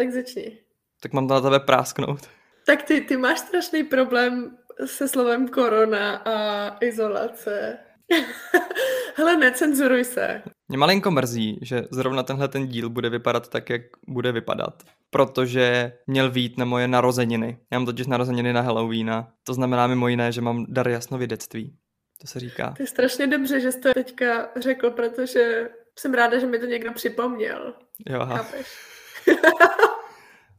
Tak začni. Tak mám to na tebe prásknout. Tak ty, ty máš strašný problém se slovem korona a izolace. Hele, necenzuruj se. Mě malinko mrzí, že zrovna tenhle ten díl bude vypadat tak, jak bude vypadat. Protože měl vít na moje narozeniny. Já mám totiž narozeniny na Halloweena. To znamená mimo jiné, že mám dar jasnovidectví. To se říká. To je strašně dobře, že jsi to teďka řekl, protože jsem ráda, že mi to někdo připomněl. Jo, aha.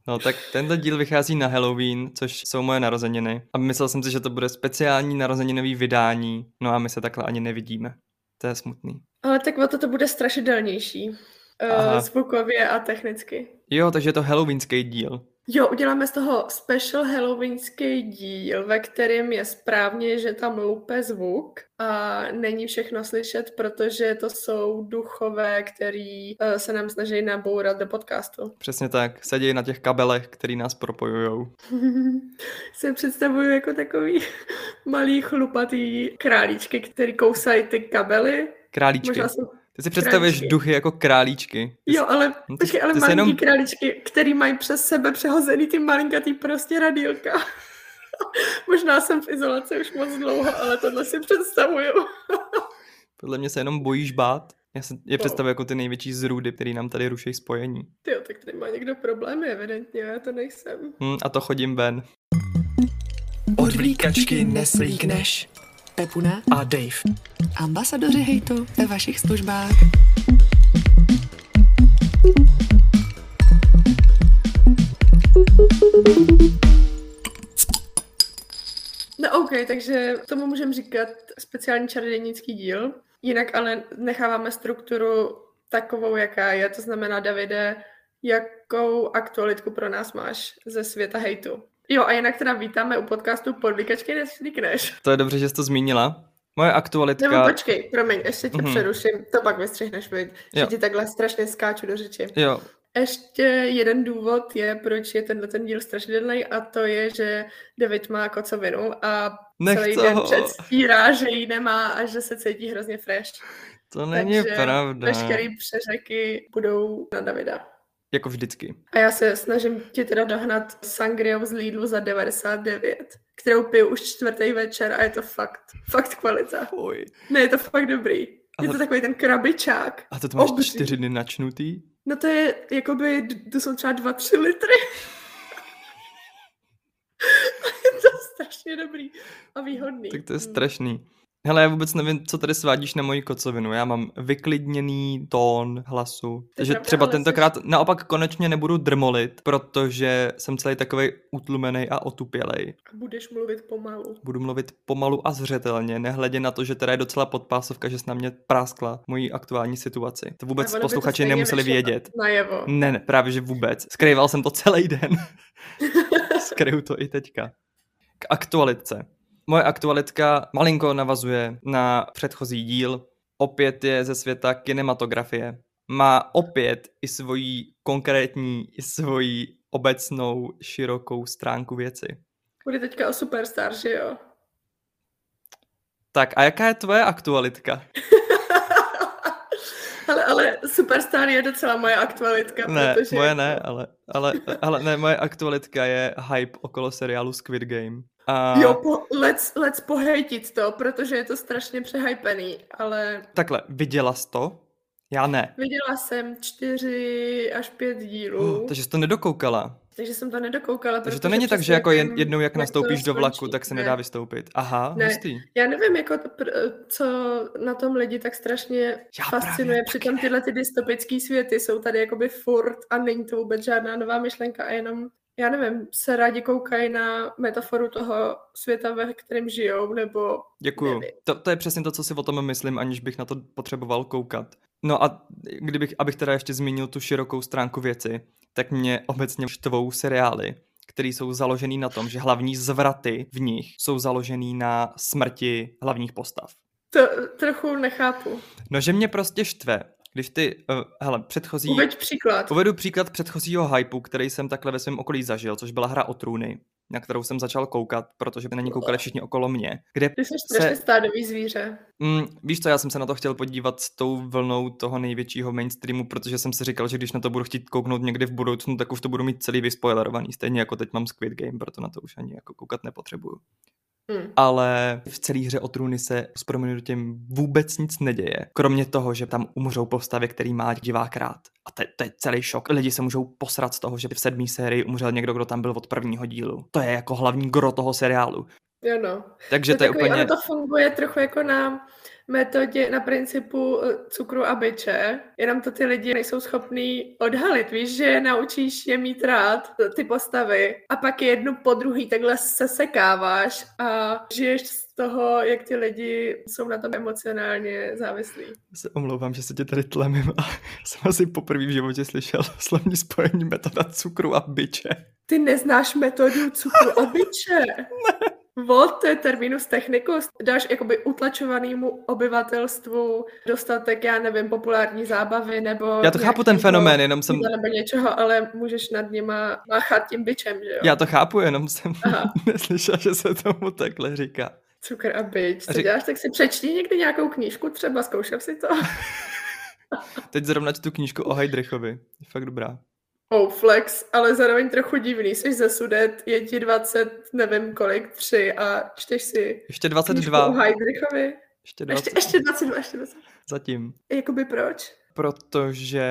No tak tento díl vychází na Halloween, což jsou moje narozeniny. A myslel jsem si, že to bude speciální narozeninový vydání, no a my se takhle ani nevidíme. To je smutný. Ale tak o to to bude strašidelnější. Uh, zvukově a technicky. Jo, takže je to halloweenský díl. Jo, uděláme z toho special halloweenský díl, ve kterém je správně, že tam loupe zvuk a není všechno slyšet, protože to jsou duchové, který uh, se nám snaží nabourat do podcastu. Přesně tak, sedí na těch kabelech, který nás propojujou. se představuju jako takový malý chlupatý králíčky, který kousají ty kabely. Králíčky. Možná jsou ty si představuješ králíčky. duchy jako králíčky. Jo, ale, no, ty, počkej, ale ty malinký jenom... králíčky, který mají přes sebe přehozený ty malinkatý prostě radílka. Možná jsem v izolaci už moc dlouho, ale tohle si představuju. Podle mě se jenom bojíš bát. Já se je no. představuji jako ty největší zrůdy, který nám tady ruší spojení. Jo, tak tady má někdo problémy, evidentně, já to nejsem. Hmm, a to chodím ven. Od vlíkačky neslíkneš. Pepuna a Dave. Ambasadoři hejtu ve vašich službách. No OK, takže tomu můžeme říkat speciální čarodějnický díl. Jinak ale necháváme strukturu takovou, jaká je. To znamená, Davide, jakou aktualitku pro nás máš ze světa hejtu? Jo, a jinak teda vítáme u podcastu Podlíkačky nesvlíkneš. To je dobře, že jsi to zmínila. Moje aktualitka... Nebo počkej, promiň, ještě tě mm-hmm. přeruším, to pak vystřihneš, viď? že ti takhle strašně skáču do řeči. Jo. Ještě jeden důvod je, proč je tenhle ten díl strašidelný a to je, že David má kocovinu a Nech celý toho. den předstírá, že ji nemá a že se cítí hrozně fresh. To není Takže pravda. veškerý přeřeky budou na Davida. Jako vždycky. A já se snažím ti teda dohnat sangriou z Lidlu za 99, kterou piju už čtvrtý večer a je to fakt, fakt kvalita. Fuj. Ne, je to fakt dobrý. Je to takový ten krabičák. A to, to máš obří. čtyři dny načnutý? No to je, jakoby, to jsou třeba dva, tři litry. je to strašně dobrý a výhodný. Tak to je strašný. Hele, já vůbec nevím, co tady svádíš na moji kocovinu. Já mám vyklidněný tón hlasu. Takže třeba tentokrát jsi... naopak konečně nebudu drmolit, protože jsem celý takový utlumený a otupělej. A budeš mluvit pomalu. Budu mluvit pomalu a zřetelně, nehledě na to, že teda je docela podpásovka, že jsi na mě práskla moji aktuální situaci. To vůbec posluchači nemuseli vědět. Najevo. Ne, ne, právě že vůbec. Skrýval jsem to celý den. Skryju to i teďka. K aktualitce. Moje aktualitka malinko navazuje na předchozí díl. Opět je ze světa kinematografie. Má opět i svoji konkrétní, i svoji obecnou širokou stránku věci. Bude teďka o Superstar, že jo? Tak a jaká je tvoje aktualitka? ale, ale Superstar je docela moje aktualitka. Ne, protože... moje ne, ale, ale, ale ne, moje aktualitka je hype okolo seriálu Squid Game. A... Jo, po, let's, let's pohejtit to, protože je to strašně přehypený, ale... Takhle, viděla jsi to? Já ne. Viděla jsem čtyři až pět dílů. Oh, takže jsi to nedokoukala. Takže jsem to nedokoukala. Takže to není tak, že jako jednou, jak nastoupíš do vlaku, tak se ne. nedá vystoupit. Aha, ne. hustý. Já nevím, jako to, co na tom lidi tak strašně Já fascinuje. Přitom tyhle ty dystopické světy jsou tady jakoby furt a není to vůbec žádná nová myšlenka a jenom já nevím, se rádi koukají na metaforu toho světa, ve kterém žijou, nebo Děkuju. To, to je přesně to, co si o tom myslím, aniž bych na to potřeboval koukat. No a kdybych, abych teda ještě zmínil tu širokou stránku věci, tak mě obecně štvou seriály, které jsou založený na tom, že hlavní zvraty v nich jsou založený na smrti hlavních postav. To trochu nechápu. No, že mě prostě štve, když ty, uh, hele, předchozí... Uveď příklad. Uvedu příklad předchozího hypeu, který jsem takhle ve svém okolí zažil, což byla hra o trůny. na kterou jsem začal koukat, protože by na ní koukali všichni okolo mě, kde Ty jsi se- stádový zvíře. Mm, víš co, já jsem se na to chtěl podívat s tou vlnou toho největšího mainstreamu, protože jsem si říkal, že když na to budu chtít kouknout někdy v budoucnu, tak už to budu mít celý vyspoilerovaný, stejně jako teď mám Squid Game, proto na to už ani jako koukat nepotřebuju. Hm. Ale v celé hře o trůny se s proměnutím vůbec nic neděje, kromě toho, že tam umřou postavy, který má divák rád. A to, je- to je celý šok. Lidi se můžou posrat z toho, že v sedmé sérii umřel někdo, kdo tam byl od prvního dílu. To je jako hlavní gro toho seriálu. Jo no. Takže to je takový, úplně... Ono to funguje trochu jako na metodě, na principu eh, cukru a byče, jenom to ty lidi nejsou schopní odhalit, víš, že je naučíš je mít rád, ty postavy, a pak je jednu po druhý takhle se sekáváš a žiješ z toho, jak ty lidi jsou na tom emocionálně závislí. se omlouvám, že se tě tady tlemím a jsem asi poprvé v životě slyšel slovní spojení metoda cukru a byče. Ty neznáš metodu cukru a byče. Vod, to je terminus technicus. Dáš jakoby utlačovanému obyvatelstvu dostatek, já nevím, populární zábavy nebo... Já to chápu ten fenomén, jenom jsem... Nebo něčeho, ale můžeš nad nima máchat tím byčem, že jo? Já to chápu, jenom jsem Aha. neslyšel, že se tomu takhle říká. Cukr a byč. Co Řek- děláš, tak si přečti někdy nějakou knížku, třeba zkoušel si to. Teď zrovna tu knížku o Heidrichovi. Je fakt dobrá. Oh, flex, ale zároveň trochu divný. Jsi ze Sudet, je ti 20, nevím kolik, tři a čteš si Ještě knížku o 22. Heidrichovi. Ještě Ještě, 20. ještě 22, ještě 20. Zatím. Jakoby proč? Protože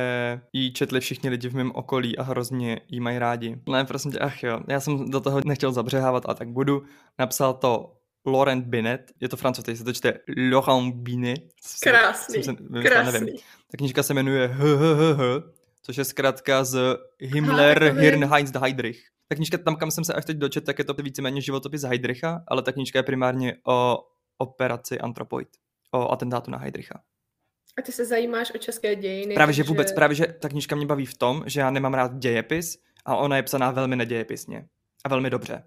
ji četli všichni lidi v mém okolí a hrozně jí mají rádi. Ne, prosím tě, ach jo, já jsem do toho nechtěl zabřehávat a tak budu. Napsal to Laurent Binet, je to francouz, se to čte Laurent Binet. Krásný, Jsem se vymyslel, nevím. krásný. Ta knížka se jmenuje HHH, což je zkrátka z Himmler, Aha, Hirn, Heinz, Heydrich. Ta knížka tam, kam jsem se až teď dočet, tak je to víceméně životopis Heydricha, ale ta knížka je primárně o operaci Anthropoid, o atentátu na Heydricha. A ty se zajímáš o české dějiny. Právě, že vůbec, právě, že ta knížka mě baví v tom, že já nemám rád dějepis a ona je psaná velmi nedějepisně. A velmi dobře.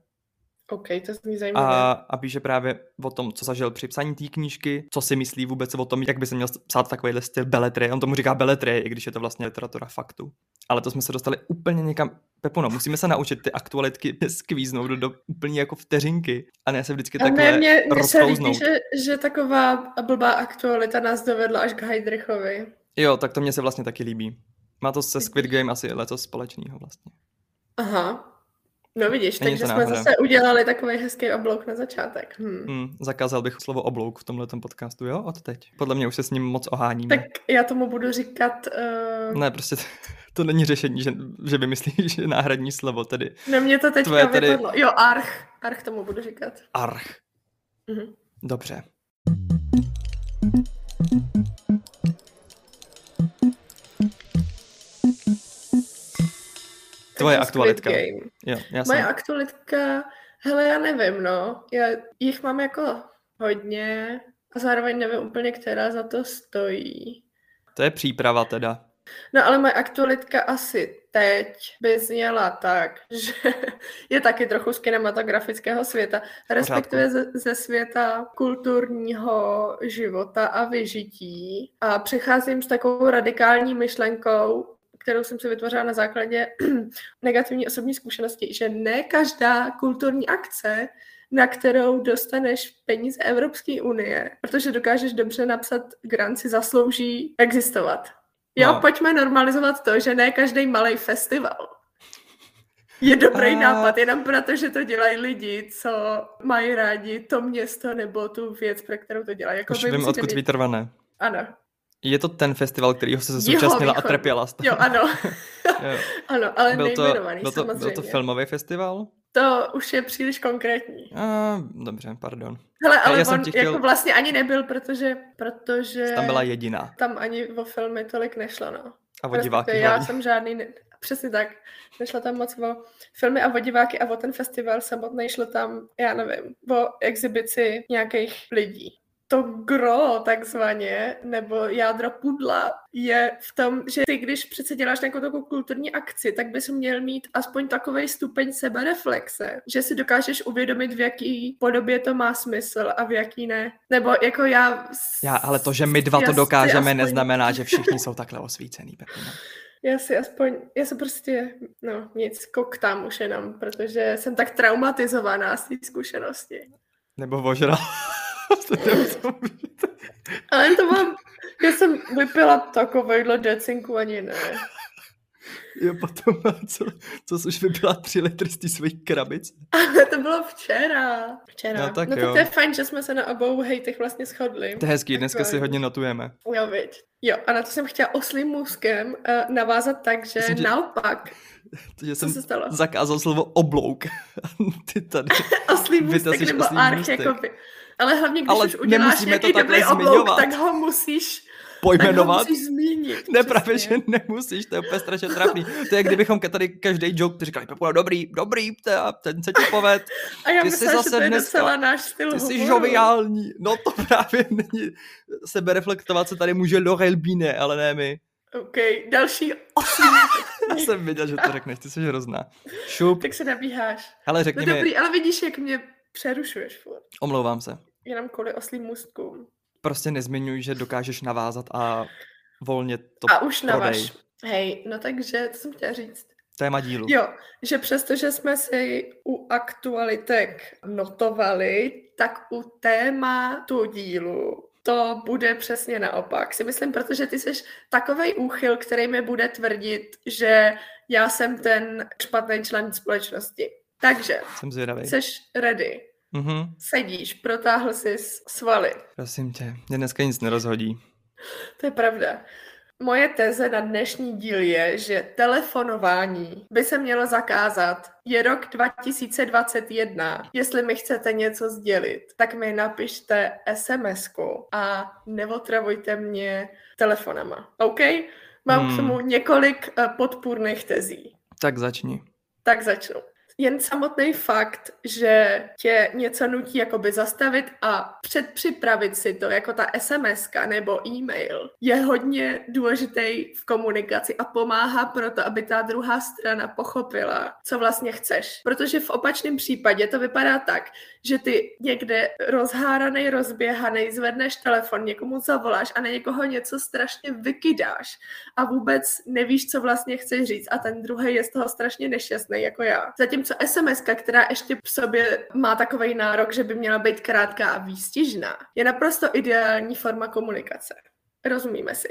OK, to zní zajímavé. A, a píše právě o tom, co zažil při psaní té knížky, co si myslí vůbec o tom, jak by se měl psát takovýhle styl beletry. On tomu říká beletry, i když je to vlastně literatura faktu. Ale to jsme se dostali úplně někam. Pepuno, musíme se naučit ty aktualitky skvíznout do, do úplně jako vteřinky a ne se vždycky takhle ne, mě, mně se líbí, že, že taková blbá aktualita nás dovedla až k Heidrichovi. Jo, tak to mě se vlastně taky líbí. Má to se Squid Game asi letos společného vlastně. Aha. No vidíš, Není takže jsme zase udělali takový hezký oblouk na začátek. Hm. Hmm, zakázal bych slovo oblouk v tomhle podcastu, jo, od teď. Podle mě už se s ním moc oháníme. Tak já tomu budu říkat... Uh... Ne, prostě to, není řešení, že, že vymyslíš náhradní slovo, tedy No mě to teďka Tvoje tady- vypadlo. Jo, arch. Arch tomu budu říkat. arch. Mhm. Dobře. Tvoje aktualitka. Game. Jo, já Moje jsem... aktualitka, hele, já nevím, no. Já jich mám jako hodně a zároveň nevím úplně, která za to stojí. To je příprava teda. No ale moje aktualitka asi teď by zněla tak, že je taky trochu z kinematografického světa, respektive ze, ze světa kulturního života a vyžití. A přecházím s takovou radikální myšlenkou, kterou jsem si vytvořila na základě negativní osobní zkušenosti, že ne každá kulturní akce na kterou dostaneš peníze Evropské unie, protože dokážeš dobře napsat grant, si zaslouží existovat. Jo, No. pojďme normalizovat to, že ne každý malý festival je dobrý A- nápad, jenom proto, že to dělají lidi, co mají rádi to město nebo tu věc, pro kterou to dělají. Jako Už vím, odkud mít- vytrvané. Ano, Je to ten festival, kterýho se zúčastnila a trpěla. z toho. jo, ano, Jo. ano, ale Byl to, byl, to, samozřejmě. byl to filmový festival? To už je příliš konkrétní. A, dobře, pardon. Hele, Ale já on chtěl- jako vlastně ani nebyl, protože, protože Tam byla jediná. tam ani o filmy tolik nešlo, no. A o diváky Respektive Já jsem žádný, ne... přesně tak, nešlo tam moc o filmy a o diváky a o ten festival samotný šlo tam, já nevím, o exibici nějakých lidí. To gro takzvaně, nebo jádro pudla, je v tom, že ty, když přece děláš nějakou takovou kulturní akci, tak bys měl mít aspoň takový stupeň sebereflexe, že si dokážeš uvědomit, v jaký podobě to má smysl a v jaký ne. Nebo jako já... Já, ale to, že my dva to dokážeme, aspoň- neznamená, že všichni jsou takhle osvícený, Pepino. Já si aspoň, já se prostě, no nic, koktám už jenom, protože jsem tak traumatizovaná z té zkušenosti. Nebo ožral. Ale to mám, já jsem vypila takovejhle decinku ani ne. jo, potom, co, co jsi už vypila tři litry z té svojí krabice? Ale to bylo včera. Včera. No tak no, jo. to je fajn, že jsme se na obou hejtech vlastně shodli. To je hezký, dneska si hodně notujeme. Jo, viď. Jo, a na to jsem chtěla oslým můzkem uh, navázat tak, že Myslím, že- naopak, Že co jsem se stalo? zakázal slovo oblouk. Ty tady. Oslý můstek nebo arch, jakoby. Ale hlavně, když Ale už uděláš nemusíme to nějaký takhle dobrý oblouk, zmiňovat. tak ho musíš, tak ho Pojmenovat? musíš zmínit. Ne, právě, že nemusíš, to je úplně strašně trapný. To je, kdybychom ke- tady každý joke, ty říkali, Pepo, dobrý, dobrý, teda, ten se ti poved, A já ty jsi myslím, že zase to je dneska- docela náš styl ty jsi žoviální. No to právě není, sebereflektovat se tady může Laurel Bine, ale ne my. OK, další Já jsem věděl, že to řekneš, ty jsi hrozná. Šup, Tak se nabíháš. No řekni mi, dobrý, ale vidíš, jak mě přerušuješ furt. omlouvám se, Jenom kvůli oslým můstkům. prostě nezmiňuj, že dokážeš navázat a volně to A už na prodej. vaš. Hej, no takže, co jsem chtěla říct? Téma dílu. Jo, že přestože jsme si u aktualitek notovali, tak u tématu dílu to bude přesně naopak. Si myslím, protože ty jsi takovej úchyl, který mi bude tvrdit, že já jsem ten špatný člen společnosti. Takže, Jsem zvědavý. jsi ready. Mhm, Sedíš, protáhl jsi svaly. prosím tě, mě dneska nic nerozhodí. To je pravda. Moje teze na dnešní díl je, že telefonování by se mělo zakázat. Je rok 2021. Jestli mi chcete něco sdělit, tak mi napište sms a neotravujte mě telefonama. OK? Mám Hmm. k tomu několik eh, podpůrných tezí. Tak začni. Tak začnu. Jen samotný fakt, že tě něco nutí jakoby zastavit a předpřipravit si to, jako ta sms nebo e-mail, je hodně důležitý v komunikaci a pomáhá proto, aby ta druhá strana pochopila, co vlastně chceš. Protože v opačném případě to vypadá tak, že ty někde rozháraný, rozběhaný, zvedneš telefon, někomu zavoláš a na někoho něco strašně vykydáš a vůbec nevíš, co vlastně chceš říct a ten druhý je z toho strašně nešťastný jako já. Zatímco sms která ještě v sobě má takový nárok, že by měla být krátká a výstižná, je naprosto ideální forma komunikace. Rozumíme si.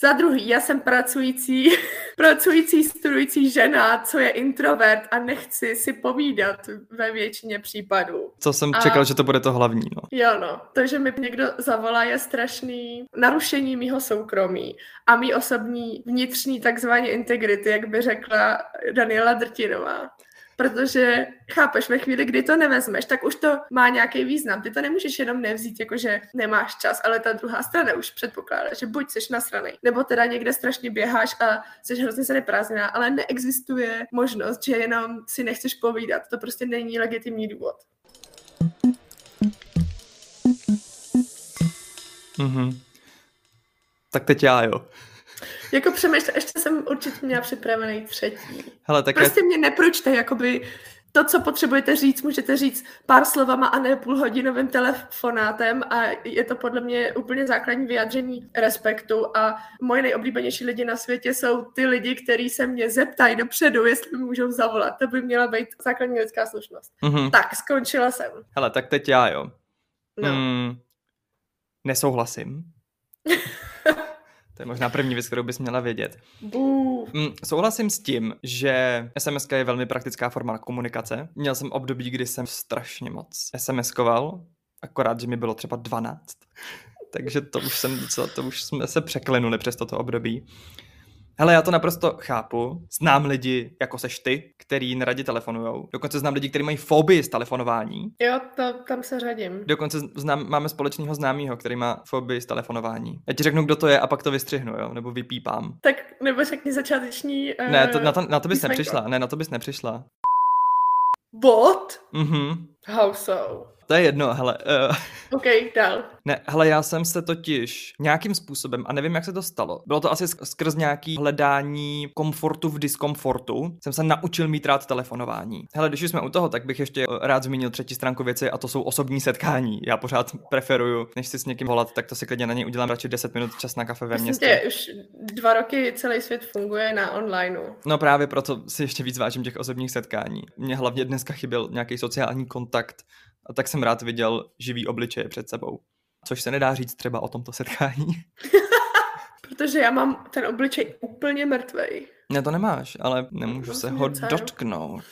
Za druhý, já jsem pracující, pracující, studující žena, co je introvert a nechci si povídat ve většině případů. Co jsem A- čekal, že to bude to hlavní, no. Jo, no. To, že mi někdo zavolá, je strašný narušení mýho soukromí a mý osobní vnitřní takzvané integrity, jak by řekla Daniela Drtinová. Protože, chápeš, ve chvíli, kdy to nevezmeš, tak už to má nějaký význam. Ty to nemůžeš jenom nevzít, jakože nemáš čas, ale ta druhá strana už předpokládá, že buď jsi nasranej, nebo teda někde strašně běháš a jsi hrozně se neprázdná, ale neexistuje možnost, že jenom si nechceš povídat. To prostě není legitimní důvod. Mhm. Tak teď já, jo. Jako přemýšlím, ještě jsem určitě měla připravený třetí. Hele, tak Prostě mě nepručte, jakoby to, co potřebujete říct, můžete říct pár slovama a ne půlhodinovým telefonátem a je to podle mě úplně základní vyjádření respektu a moje nejoblíbenější lidi na světě jsou ty lidi, kteří se mě zeptají dopředu, jestli mi můžou zavolat. To by měla být základní lidská slušnost. Mhm. Tak, skončila jsem. Hele, tak teď já, jo. No. Mm, nesouhlasím. to je možná první věc, kterou bys měla vědět. Bů. Mm, souhlasím s tím, že SMS je velmi praktická forma komunikace. Měl jsem období, kdy jsem strašně moc SMS-koval, akorát, že mi bylo třeba 12. Takže to už jsem docela, to už jsme se překlenuli přes toto období. Hele, já to naprosto chápu. Znám lidi, jako seš ty, který neradi telefonujou. Dokonce znám lidi, kteří mají fobii z telefonování. Jo, to, tam se řadím. Dokonce znám, máme společného známého, který má fobii z telefonování. Já ti řeknu, kdo to je a pak to vystřihnu, jo? Nebo vypípám. Tak nebo řekni začáteční... Uh, Ne, to, na, to, na to bys písmenko. nepřišla. Ne, na to bys nepřišla. What? Mhm. How so? To je jedno, hele. Uh, OK, dál. ne, hele, já jsem se totiž nějakým způsobem, a nevím, jak se to stalo, bylo to asi sk- skrz nějaký hledání komfortu v diskomfortu, jsem se naučil mít rád telefonování. Hele, když jsme u toho, tak bych ještě eh, rád zmínil třetí stránku věci a to jsou osobní setkání. Já pořád preferuju, než si s někým volat, tak to si klidně na něj udělám radši 10 minut čas na kafe ve městě. tě, už dva roky celý svět funguje na onlineu. No právě proto si ještě víc vážím těch osobních setkání. Mně hlavně dneska chyběl nějaký sociální kontakt a tak jsem rád viděl živý obličeje před sebou. Což se nedá říct třeba o tomto setkání. Protože já mám ten obličej úplně mrtvej. Ne, to nemáš, ale nemůžu se Mám ho něco, jo. dotknout.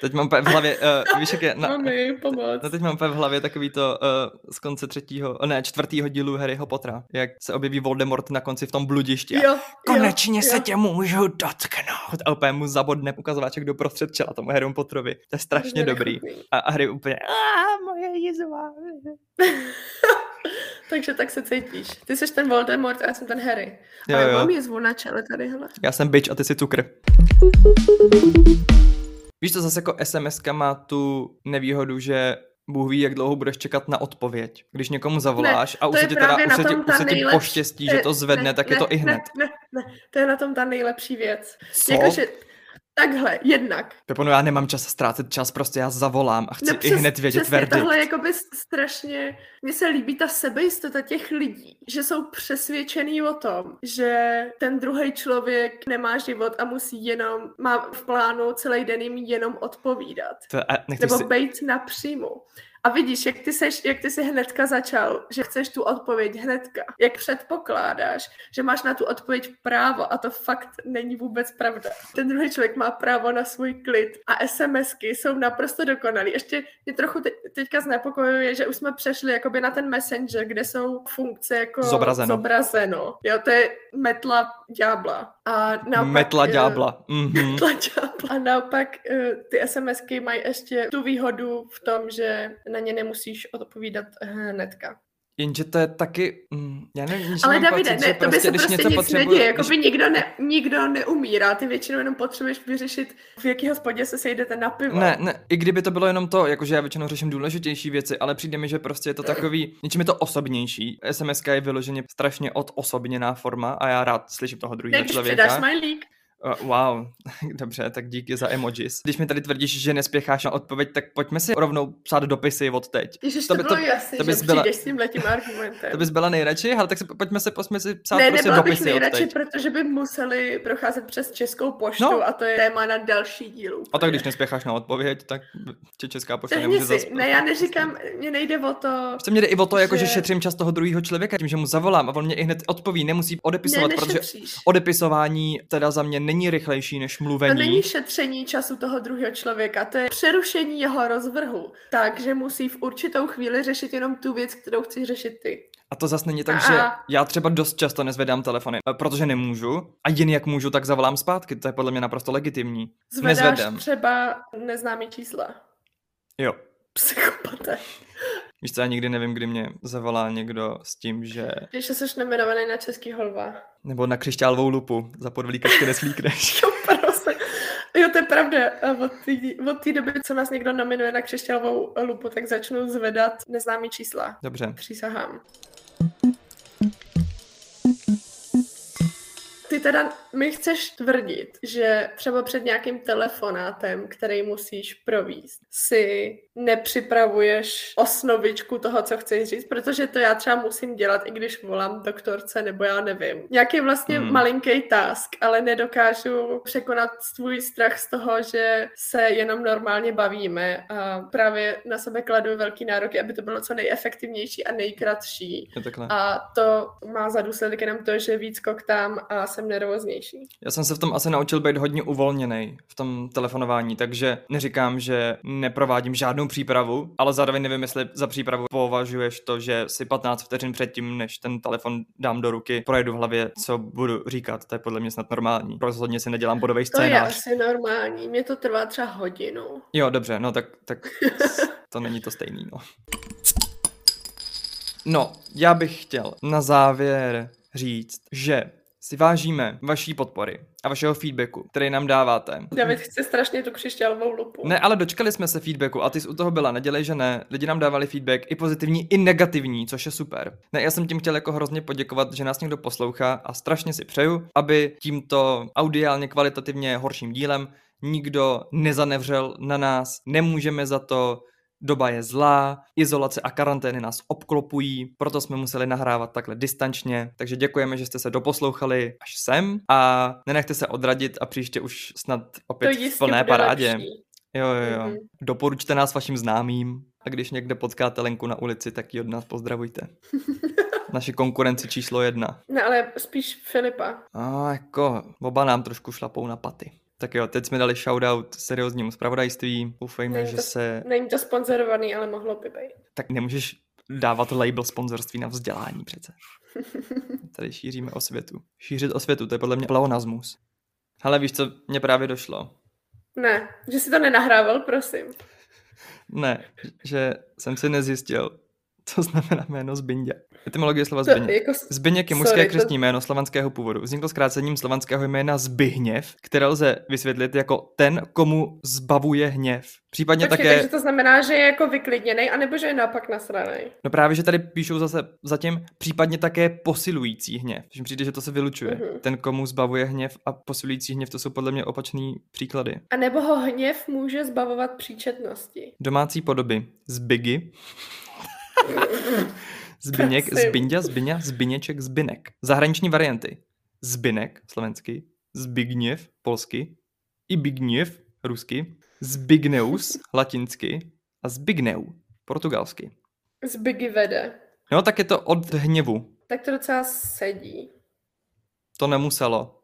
Teď mám v hlavě, uh, víš jak je, na, Mami, pomoc. no teď mám v hlavě takový to uh, z konce třetího, ne, čtvrtýho dílu Harryho Pottera, jak se objeví Voldemort na konci v tom bludišti. a Jo, Konečně jo, se jo. tě můžu dotknout. A úplně mu zabodne ukazováček do prostřed čela tomu Harrymu Potterovi. To je strašně dobrý. A, a Harry úplně, a moje jizva. Takže tak se cítíš. Ty jsi ten Voldemort a já jsem ten Harry. Jo, Ale jo. mám jizvu na čele tady, hele. Já jsem bitch a ty jsi cukr. Víš, to zase jako SMS má tu nevýhodu, že Bůh ví, jak dlouho budeš čekat na odpověď. Když někomu zavoláš a to už se ti teda už se ti, už se ti poštěstí, že to zvedne, tak je to i hned. Ne, ne, ne, to je na tom ta nejlepší věc. Co? Jakože, takhle, jednak. Pepono, já nemám čas ztrácet čas, prostě já zavolám a chci No, i hned vědět přesně, verdikt. tohle je jakoby strašně, mně se líbí ta sebejistota těch lidí, že jsou přesvědčený o tom, že ten druhý člověk nemá život a musí jenom, má v plánu celý den jim jenom odpovídat. To, a Nebo si... být napřímo. A vidíš, jak ty, seš, jak ty jsi hnedka začal, že chceš tu odpověď hnedka. Jak předpokládáš, že máš na tu odpověď právo a to fakt není vůbec pravda. Ten druhý člověk má právo na svůj klid a SMSky jsou naprosto dokonalý. Ještě mě trochu te- teďka znepokojuje, že už jsme přešli jakoby na ten messenger, kde jsou funkce jako Zobrazeno. zobrazeno. Jo, to je metla ďábla. A naopak, Metla eh, ďábla. Mhm. tlačadla. A naopak eh, ty SMSky mají ještě tu výhodu v tom, že na ně nemusíš odpovídat hnedka. Jenže to je taky, mm, já nevím, že Ale Davide, pocit, ne, to by se když prostě nic neděje, jako když- by nikdo, ne, nikdo neumírá, ty většinou jenom potřebuješ vyřešit, v jaký hospodě se sejdete na pivo. Ne, ne, i kdyby to bylo jenom to, jakože já většinou řeším důležitější věci, ale přijde mi, že prostě je to takový, něčím je to osobnější. SMS je vyloženě strašně odosobněná forma a já rád slyším toho druhého člověka. přidáš smajlík. Uh, wow, dobře, tak díky za emojis. Když mi tady tvrdíš, že nespěcháš na odpověď, tak pojďme si rovnou psát dopisy od teď. Ježiš, To to, by- bylo to- jasný, to že bys byla- přijdeš s tímhletím argumentem. To bys byla nejradši, ale tak se, pojďme se, pojďme si psát ne, prostě nebyla bych dopisy od nejradši, teď. protože by museli procházet přes českou poštu No. a to je téma na další díl. A tak když nespěcháš na odpověď, tak tě Česká pošta Tehni nemůže si, ne, já neříkám, mně nejde o to, Prostě mě jde i o to, jako, že... že- šetřím čas toho druhého člověka, tím, že mu zavolám a on mě i hned odpoví, nemusí odepisovat, ne, protože odepisování teda za mě není rychlejší než To mluvení. není šetření času toho druhého člověka, to je přerušení jeho rozvrhu. Takže musí v určitou chvíli řešit jenom tu věc, kterou chci řešit ty. A to zase není tak, A- že já třeba dost často nezvedám telefony, eh, protože nemůžu a jen jak můžu, tak zavolám zpátky. To je podle mě naprosto legitimní. Zvedáš Nezvedám. třeba neznámý čísla. Jo. Psychopate. Víš co, já nikdy nevím, kdy mě zavolá někdo s tím, že... Když jsi nominovaný na Český holva. Nebo na křišťálovou lupu za podvlíkačky neslíkneš. Jo, prosím. Jo, to je pravda. A Od té od té doby, co nás někdo nominuje na křišťálovou lupu, tak začnu zvedat neznámý čísla. Dobře. Přísahám. Ty teda mi chceš tvrdit, že třeba před nějakým telefonátem, který musíš províst, si nepřipravuješ osnovičku toho, co chceš říct, protože to já třeba musím dělat, i když volám doktorce, nebo já nevím. Nějaký vlastně Hmm. malinký task, ale nedokážu překonat svůj strach z toho, že se jenom normálně bavíme a právě na sebe kladu velký nároky, aby to bylo co nejefektivnější a nejkratší. A to má za důsledek jenom to, že víc koktám a jsem nervóznější. Já jsem se v tom asi naučil být hodně uvolněný v tom telefonování, takže neříkám, že neprovádím žádnou přípravu, ale zároveň nevím, jestli za přípravu považuješ to, že si 15 vteřin předtím, než ten telefon dám do ruky, projedu v hlavě, co budu říkat. To je podle mě snad normální. Rozhodně si nedělám bodový To je scénář. asi normální. Mně to trvá třeba hodinu. Jo, dobře, no tak, tak to není to stejný, no. No, já bych chtěl na závěr říct, že si vážíme vaší podpory a vašeho feedbacku, který nám dáváte. David chce strašně tu křišťálovou lupu. Ne, ale dočkali jsme se feedbacku a ty jsi u toho byla, nedělej, že ne. Lidi nám dávali feedback i pozitivní, i negativní, což je super. Ne, já jsem tím chtěl jako hrozně poděkovat, že nás někdo poslouchá a strašně si přeju, aby tímto audiálně kvalitativně horším dílem nikdo nezanevřel na nás, nemůžeme za to, doba je zlá, izolace a karantény nás obklopují, proto jsme museli nahrávat takhle distančně, takže děkujeme, že jste se doposlouchali až sem a nenechte se odradit a příště už snad opět v plné parádě. lepší. Jo, jo, jo. Mhm. Doporučte nás vašim známým a když někde potkáte Lenku na ulici, tak ji od nás pozdravujte. Naši konkurenci číslo jedna. Ne, ale spíš Filipa. A jako oba nám trošku šlapou na paty. Tak jo, teď jsme dali shoutout serióznímu zpravodajství. Doufejme, Není že se... Není to sponzorovaný, ale mohlo by být. Tak nemůžeš dávat label sponzorství na vzdělání přece. Tady šíříme osvětu. Šířit osvětu, to je podle mě pleonasmus. Hele, víš, co mě právě došlo? Ne, že si to nenahrával, prosím. Ne, že jsem si nezjistil, co znamená jméno Zbindě. Etymologie slova To, Zbigněk. jako, Zbyněk je mužské Sorry, to- křestní jméno slovanského původu. Vzniklo zkrácením slovanského jména Zbyhněv, které lze vysvětlit jako ten, komu zbavuje hněv. Případně Počkej, také... takže to znamená, že je jako vyklidněný, anebo že je naopak nasraný. No právě, že tady píšou zase zatím případně také posilující hněv. Že přijde, že to se vylučuje. Mhm. Ten, komu zbavuje hněv a posilující hněv, to jsou podle mě opačný příklady. A nebo ho hněv může zbavovat příčetnosti. Domácí podoby. Zbygy. Zbyněk, Prosím. Zbinďa, Zbyňa, Zbyněček, Zbynek. Zahraniční varianty. Zbynek, slovensky. Zbigněv, polsky. I Bigněv, rusky. Zbigneus, latinsky. A Zbigneu, portugalsky. Z Biggy vede. No, tak je to od hněvu. Tak to docela sedí. To nemuselo.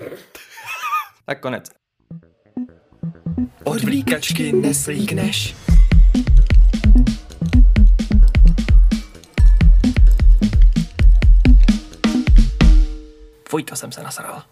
tak konec. Od vlíkačky neslíkneš. Dvojka jsem se nasral.